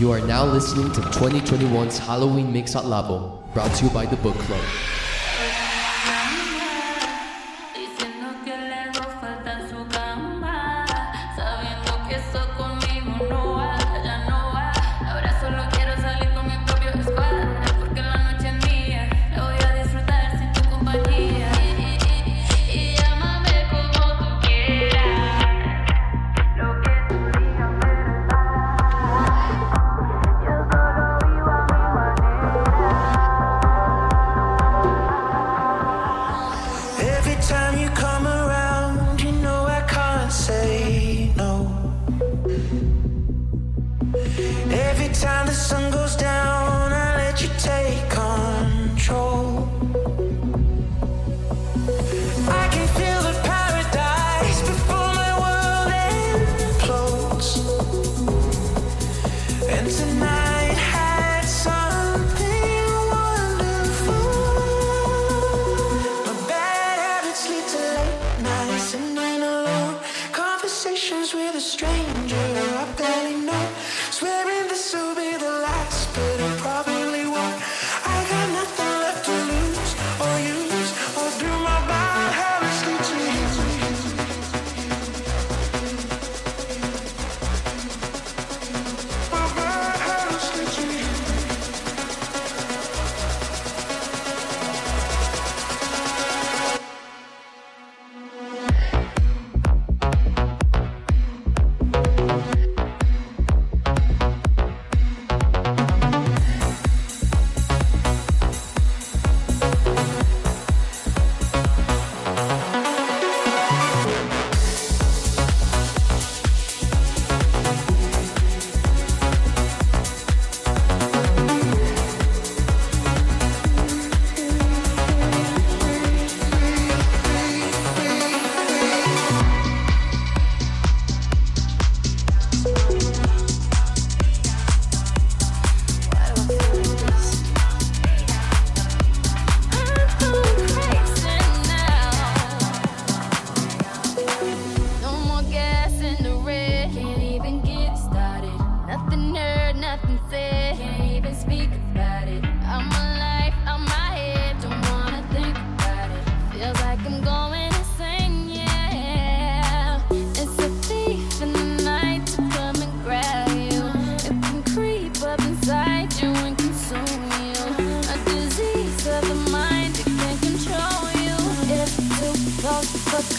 You are now listening to 2021's Halloween Mix at Labo, brought to you by the Book Club.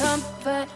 comfort.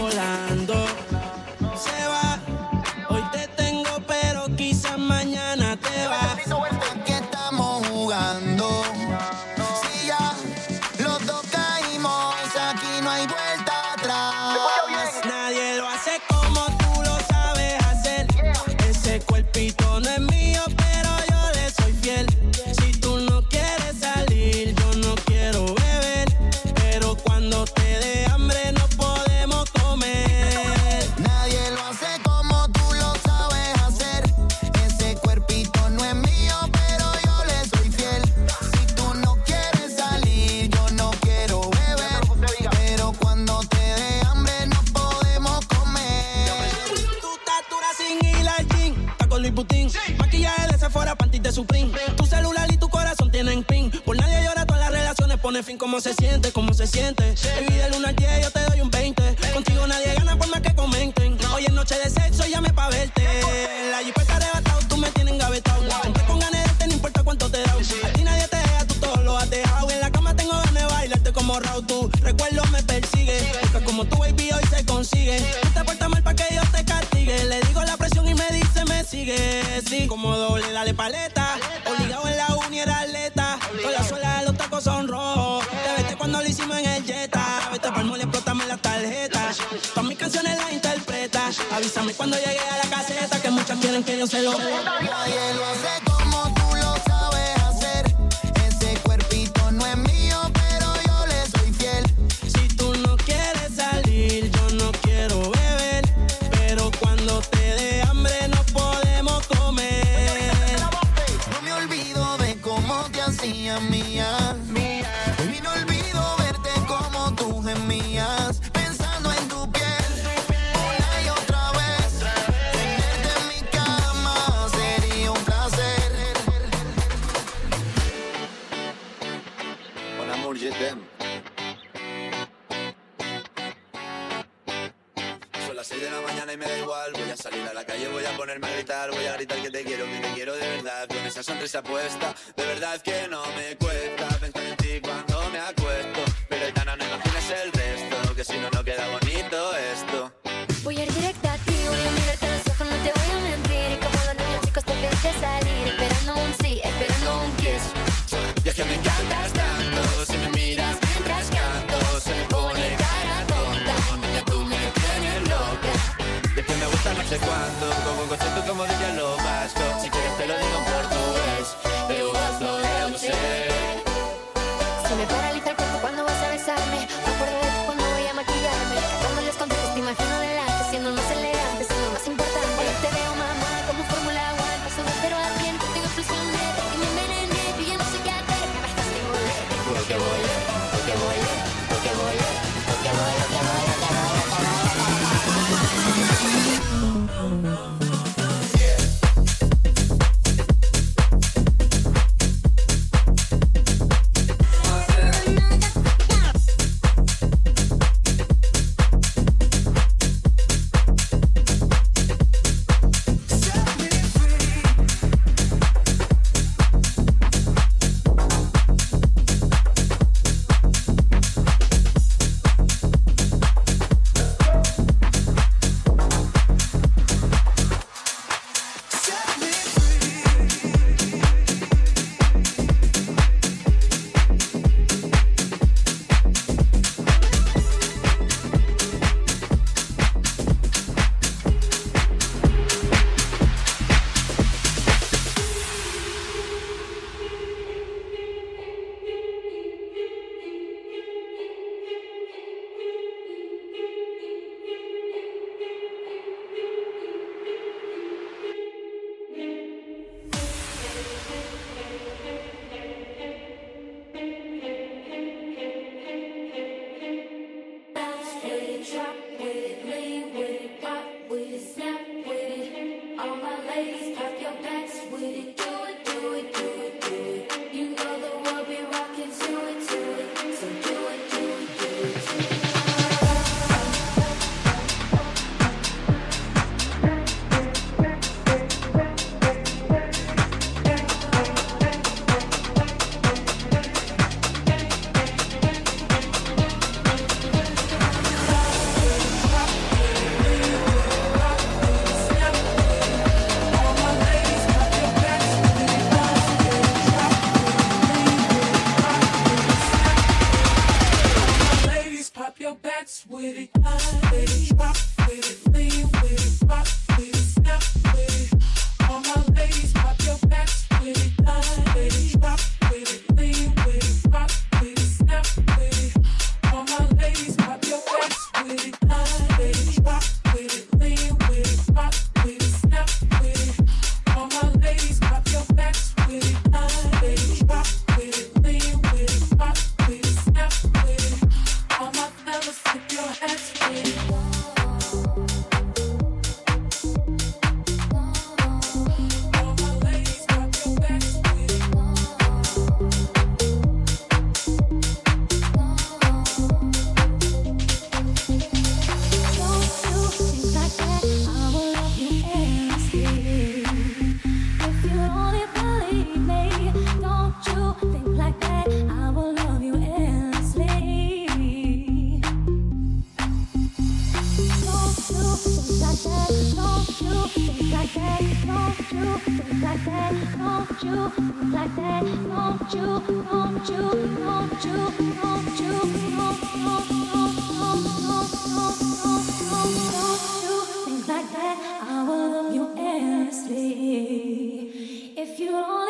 sola. Putin. Maquillaje de Sephora, panties de Supreme. Tu celular y tu corazón tienen pin. Por nadie llora, todas las relaciones pone fin. ¿Cómo se siente? ¿Cómo se siente? Baby, del 1 al 10 yo te doy un 20. Contigo nadie gana por más que comenten. Hoy es noche de sexo, llame pa' verte. La jipeta arrebatado, tú me tienes engavetado. Compré con ganas de no importa cuánto te da. A ti nadie te deja, tú todo lo has dejado. En la cama tengo ganas de bailarte como Raúl. Tu recuerdo me persigue. Porque como tu baby hoy se consigue como doble, dale paleta. paleta. Obligado en la uni era atleta. Con la suela los tacos son rojos. Yeah. Te vete cuando lo hicimos en el Jetta. Vete pa'l mole, explótame la tarjeta. Todas mis canciones las interpreta. Avísame cuando llegue a la caseta, que muchas quieren que yo se lo. Nadie sé cuánto, con un coche tú como de diálogo endlessly. If you only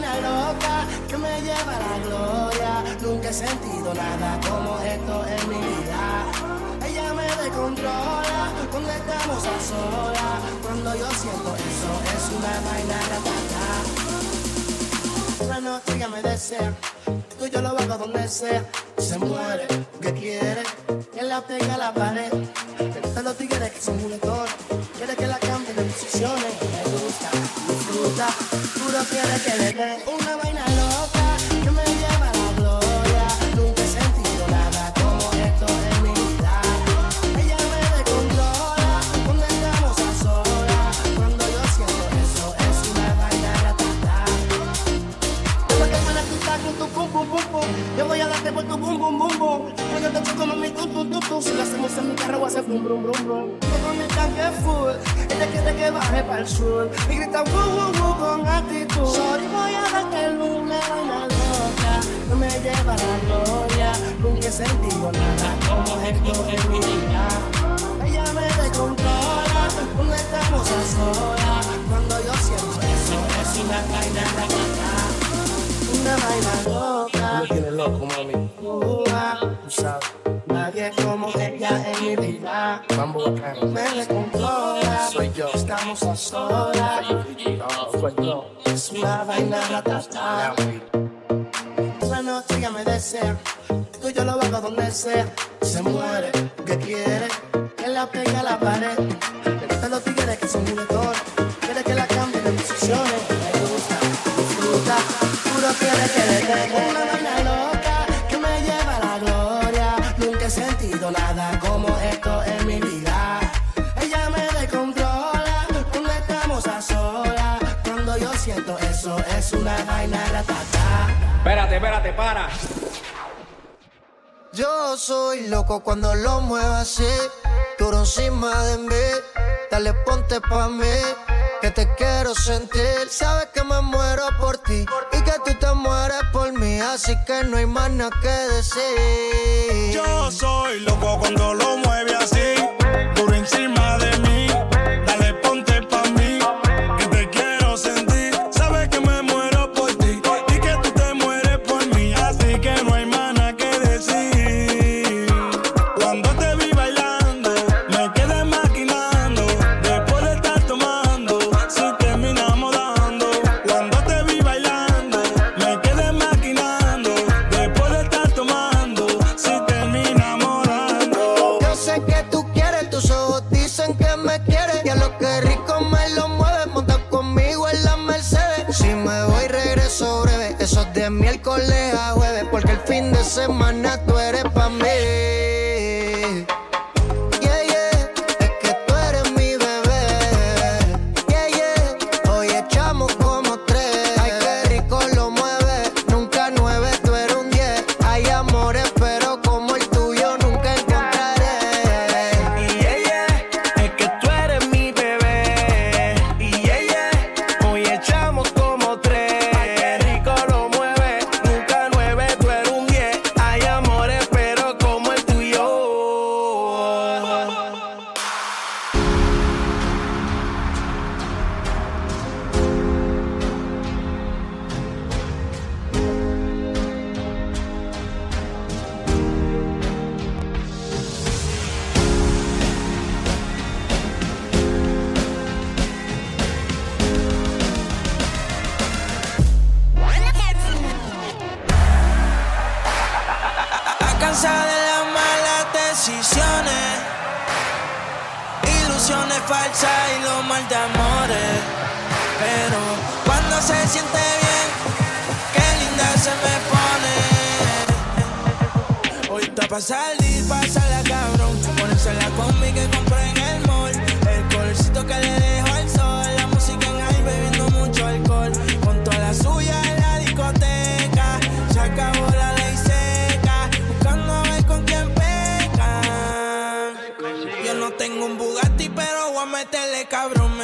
Loca que me lleva a la gloria. Nunca he sentido nada como esto en mi vida. Ella me descontrola cuando estamos a solas. Cuando yo siento eso, es una vaina ratata. La noche ella me desea, tú y yo lo hago donde sea. Se muere, que quiere, que la pega la pared. Pero los tigres que son juguetones, quiere que la cambie de posiciones. Me gusta, disfruta, puro quiere que le dé. Una vaina pum pum pum pum. Yo voy a darte por tu bum bum bum bum Yo te choco mami tu tu tu tu Si lo hacemos en mi carro voy a hacer brum brum brum brum con mi tanque full Ella quiere que baje para el sur. Y grita woo woo woo con actitud. Sorry voy a darte el una vaina loca. No me lleva la gloria Nunca he sentido nada. Como esto en mi vida Ella me descontrola. Cuando estamos a solas Cuando yo siento eso Es una vaina esa vaina loca. Me tienes loco, mami. Tú sabes. Nadie como ella en mi vida. Mambo. Me descontrola. Soy yo. Estamos a solas. Soy yo. Es una vaina ratata. La noche ya me desea. Tú y yo lo hago donde sea. Se muere. ¿Qué quiere? Que la pega a la pared. Es una vaina loca que me lleva a la gloria. Nunca he sentido nada como esto en mi vida. Ella me descontrola, cuando estamos a solas. Cuando yo siento eso, es una vaina ratata. Espérate, espérate, para. Yo soy loco cuando lo muevo así. Toro encima de mí. Dale, ponte para mí. Que te quiero sentir. ¿Sabes que me muero por ti? así que no hay más nada que decir. Yo soy loco cuando lo mueve así, por encima cansada de las malas decisiones, ilusiones falsas y los mal de amores. Pero cuando se siente bien, qué linda se me pone. Hoy Ahorita para salir, pásala cabrón, ponérsela conmigo que compré en el mall, el colorcito que le dejo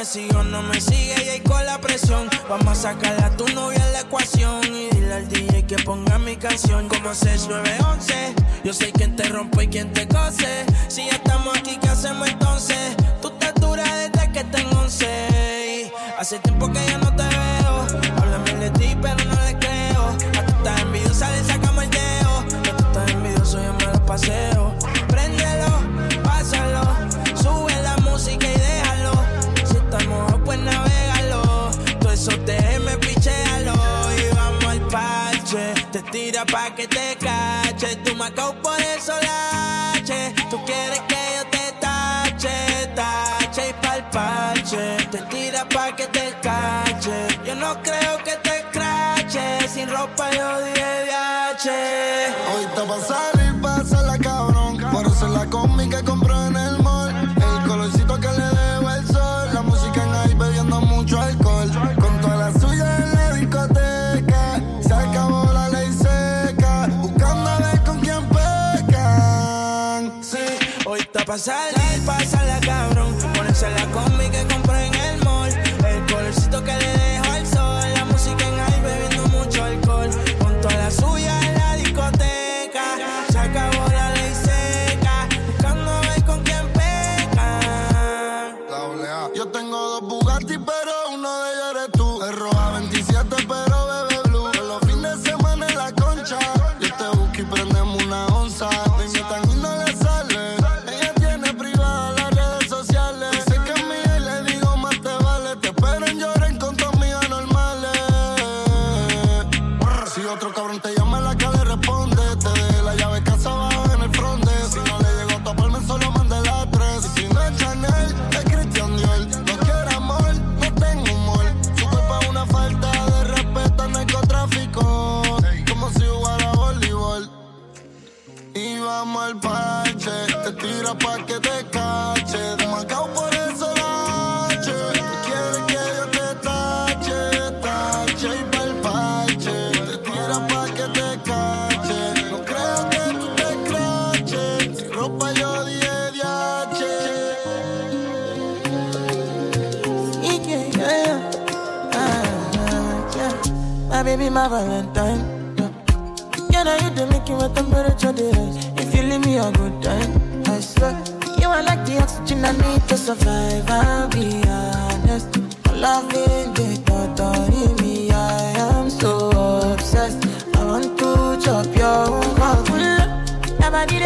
si yo no me sigue y ahí con la presión. Vamos a sacar a tu novia en la ecuación y dile al DJ que ponga mi canción como 6911. Yo sé quién te rompe y quién te cose. Si mira pa' que te cache. Tú me por eso lache. Tú quieres que yo te tache, tache y palpache. Te tira pa' que te cache. Yo no creo. pa' salir, pa' salir. now you the making my temperature dey rise. If you leave me, a good time, I swear. You are like the oxygen I need to survive. I'll be honest. Loving the thought of me, I am so obsessed. I want to chop your own. Your body,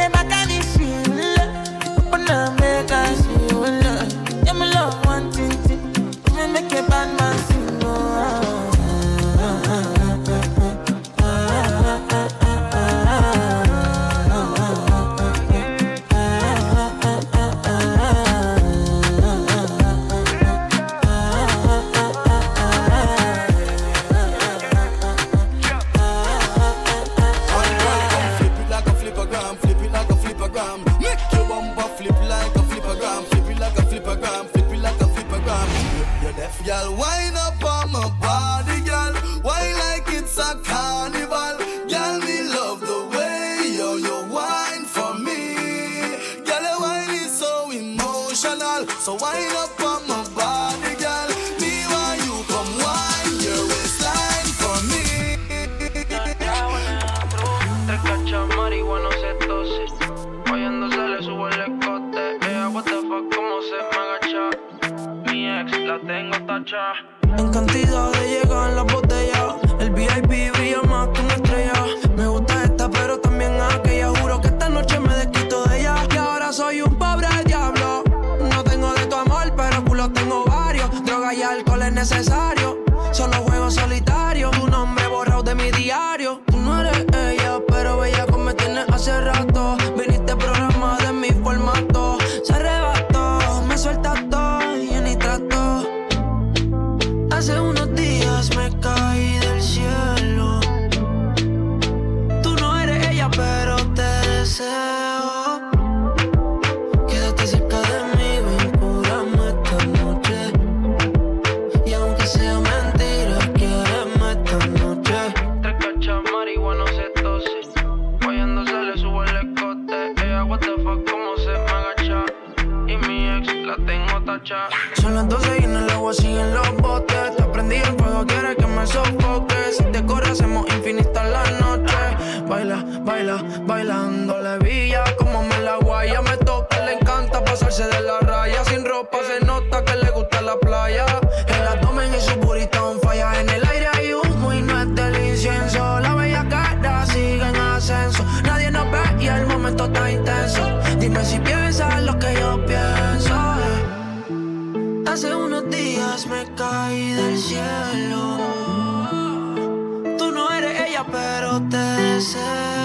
Your bumper flip like a flipper gram, flip it like a flipper gram, flip it like a flipper gram. Your deaf y'all wind up. innecesario Hace unos días me caí del cielo. Tú no eres ella, pero te deseo.